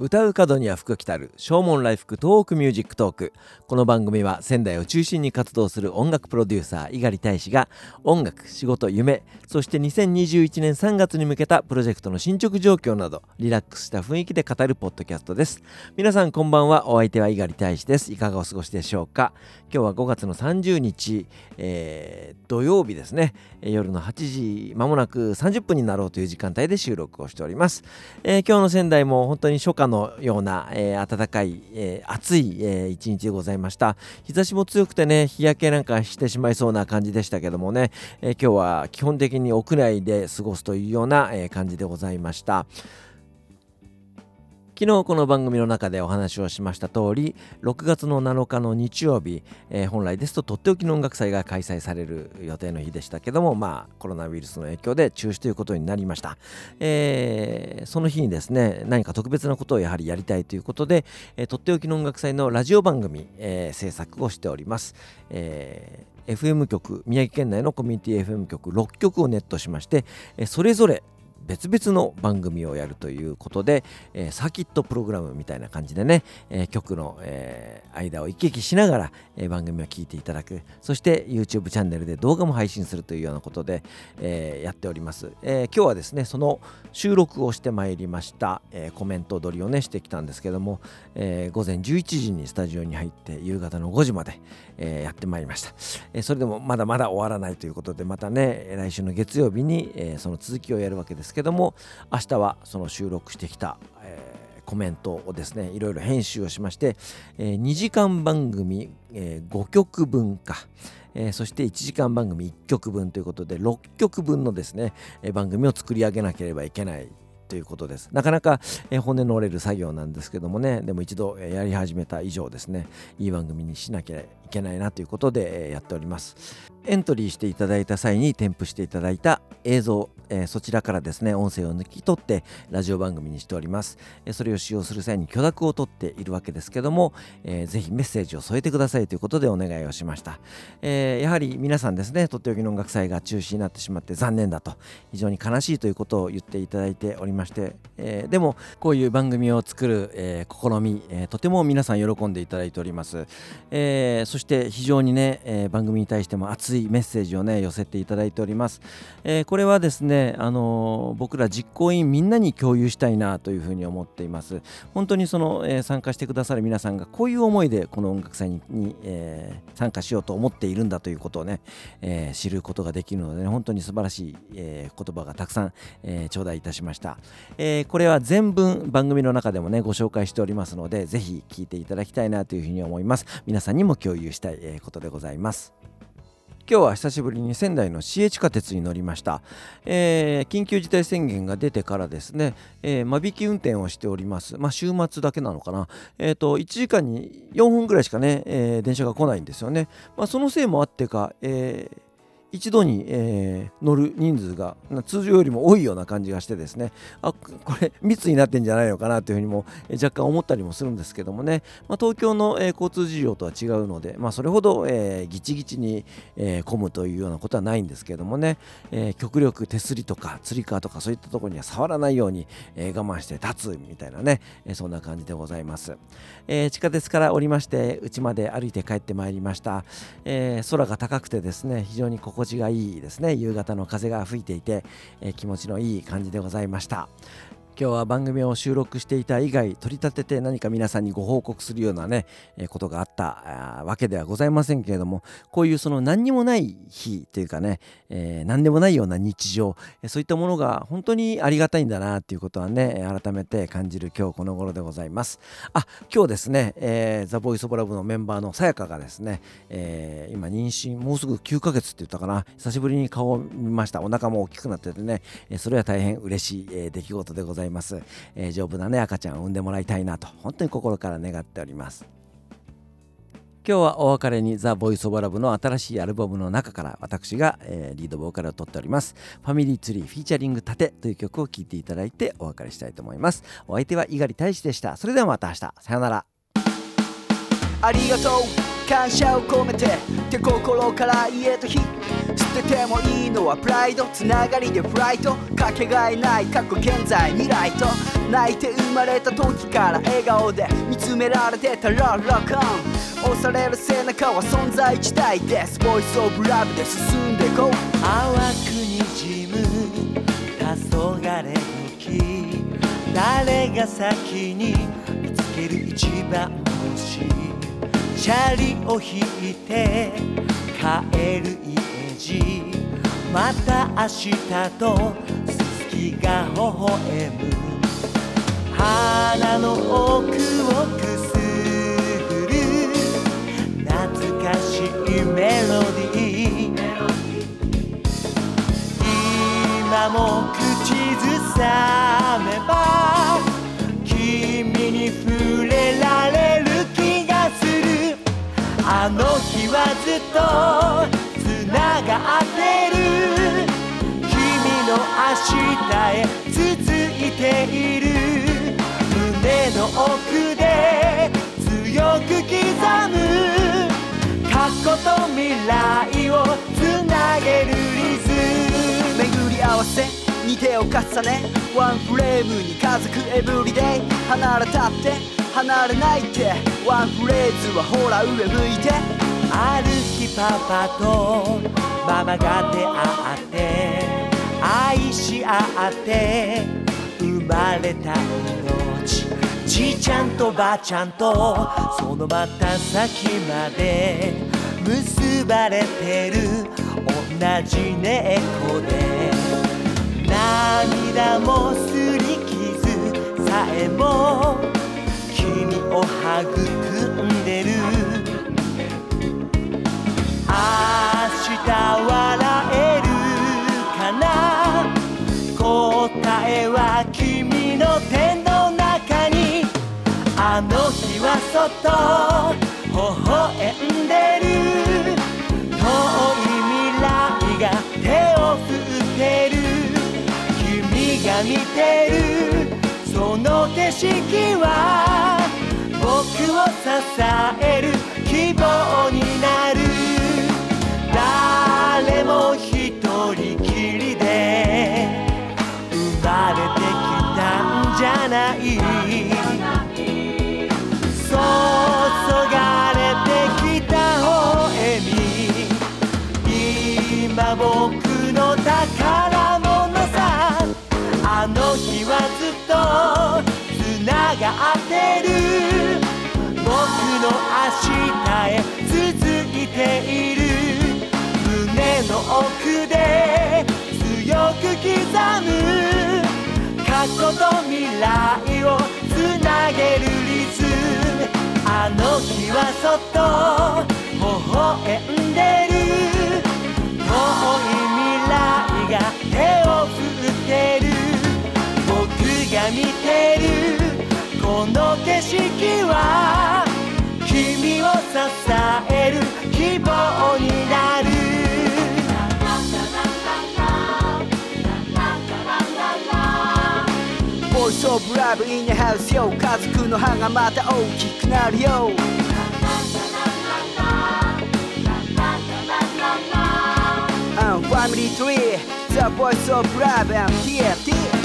唱う門には福来たる唱門来福東北ミュージックトーク。この番組は仙台を中心に活動する音楽プロデューサー猪狩大使が音楽仕事夢そして2021年3月に向けたプロジェクトの進捗状況などリラックスした雰囲気で語るポッドキャストです。皆さんこんばんはお相手は猪狩大使です。いかがお過ごしでしょうか？今日は5月の30日、えー、土曜日ですね。夜の8時まもなく30分になろうという時間帯で収録をしております、えー、今日の仙台も本当に初夏ののような、えー、暖かい、えー、暑い、えー、一日でございました。日差しも強くてね日焼けなんかしてしまいそうな感じでしたけどもね、えー、今日は基本的に屋内で過ごすというような、えー、感じでございました。昨日この番組の中でお話をしました通り6月の7日の日曜日、えー、本来ですととっておきの音楽祭が開催される予定の日でしたけどもまあコロナウイルスの影響で中止ということになりました、えー、その日にですね何か特別なことをやはりやりたいということで、えー、とっておきの音楽祭のラジオ番組、え制作をしております、え FM 局宮城県内のコミュニティ FM 局6局をネットしましてそれぞれ別々の番組をやるということで、えー、サーキットプログラムみたいな感じでね、えー、曲の、えー、間を行き来しながら、え番組を聴いていただく。そして YouTube チャンネルで動画も配信するというようなことで、えやっております、え今日はですねその収録をしてまいりました、えコメント撮りをねしてきたんですけども、え午前11時にスタジオに入って夕方の5時まで、えやってまいりました、えそれでもまだまだ終わらないということでまたね来週の月曜日に、えその続きをやるわけですけども明日はその収録してきた、えー、コメントをですねいろいろ編集をしまして、えー、2時間番組、えー、5曲分か、えー、そして1時間番組1曲分ということで6曲分のですね、えー、番組を作り上げなければいけないということです。なかなか、えー、骨の折れる作業なんですけどもね、でも一度、えー、やり始めた以上ですね、いい番組にしなきゃいけないなということで、えー、やっております。エントリーしていただいた際に添付していただいた映像、えー、そちらからですね音声を抜き取ってラジオ番組にしております、えー、それを使用する際に許諾を取っているわけですけども、えー、ぜひメッセージを添えてくださいということでお願いをしました、えー、やはり皆さんですねとっておきの音楽祭が中止になってしまって残念だと非常に悲しいということを言っていただいておりまして、えー、でもこういう番組を作る、えー、試み、えー、とても皆さん喜んでいただいております、えー、そして非常にね、え、番組に対しても熱いメッセージをね寄せていただいております、え、これはですねあの、僕ら実行委員みんなに共有したいなというふうに思っています。本当にその、え、参加してくださる皆さんがこういう思いでこの音楽祭に、え参加しようと思っているんだということをね、え知ることができるので、ね、本当に素晴らしい、え言葉がたくさん、え頂戴いたしました、えこれは全文番組の中でもねご紹介しておりますのでぜひ聞いていただきたいなというふうに思います。皆さんにも共有したい、ことでございます。今日は久しぶりに仙台の市営地下鉄に乗りました、えー、緊急事態宣言が出てからですね、えー、間引き運転をしております。まあ週末だけなのかな。えっ、ー、と1時間に4分ぐらいしかね、え電車が来ないんですよね。まあそのせいもあってか、えー一度に、えー、乗る人数が通常よりも多いような感じがしてですね。あこれ密になってんじゃないのかなというふうにも、え若干思ったりもするんですけどもね、まあ、東京の、えー、交通事情とは違うので、まあ、それほど、えー、ギチギチに、え混むというようなことはないんですけどもね、え極力手すりとかつり革とかそういったところには触らないように、え我慢して立つみたいなね、えそんな感じでございます、え地下鉄から降りまして家まで歩いて帰ってまいりました、え空が高くてですね非常に心地がいいですね。夕方の風が吹いていて、えー、気持ちのいい感じでございました。今日は番組を収録していた以外取り立てて何か皆さんにご報告するようなね、えことがあったわけではございませんけれどもこういうその何にもない日というかね、えー、何でもないような日常そういったものが本当にありがたいんだなっていうことはね改めて感じる今日この頃でございます。あ今日ですね、えー、ザ・ボイス・オブ・ラブのメンバーのさやかがですね、えー、今妊娠もうすぐ9ヶ月って言ったかな久しぶりに顔を見ました。お腹も大きくなっててねそれは大変嬉しい、え出来事でございます。ざいます、えー、丈夫なね赤ちゃんを産んでもらいたいなと本当に心から願っております。今日はお別れにザ・ボイス・オブ・ラブの新しいアルバムの中から私が、えー、リードボーカルを取っております。ファミリーツリーフィーチャリング盾という曲を聴いていただいてお別れしたいと思います。お相手は猪狩大使でした。それではまた明日。さようなら。ありがとう。感謝を込めて手心から家と日。捨ててもいいのはプライドつながりでフライトかけがえない過去現在未来と泣いて生まれた時から笑顔で見つめられてたらラカン。押される背中は存在自体です。ボイスオブラブで進んでこう。淡くにじむ。黄昏時誰が先に見つける一番星チャリを引いて帰るまた明日とすすきが微笑む。鼻の奥をくすぐる。懐かしいメロディー。今も口ずさめば君に触れられる気がする。あの日はずっと日へ続いている。胸の奥で強く刻む。過去と未来をつなげるリズム。巡り合わせに手を重ね。ワンフレームに家族エブリデイ。離れたって離れないって。ワンフレーズはほら上向いて。ある日パパとママが出会って。愛し合って生まれた命。じいちゃんとばあちゃんとそのまた先まで結ばれてる。同じ猫で。涙もすり傷さえも君を育んでる。と微笑んでる。遠い未来が手を振ってる。君が見てる。その景色は僕を支える希望になる。過去と未来をつなげるリズムあの日はそっと微笑んでる。遠い未来が手を振ってる。僕が見てる。この景色は君を支える。希望になる。ボイスオブラブインハウスよ家族の歯がまた大きくなるよ I'm Family Tree The Voice of Love and TNT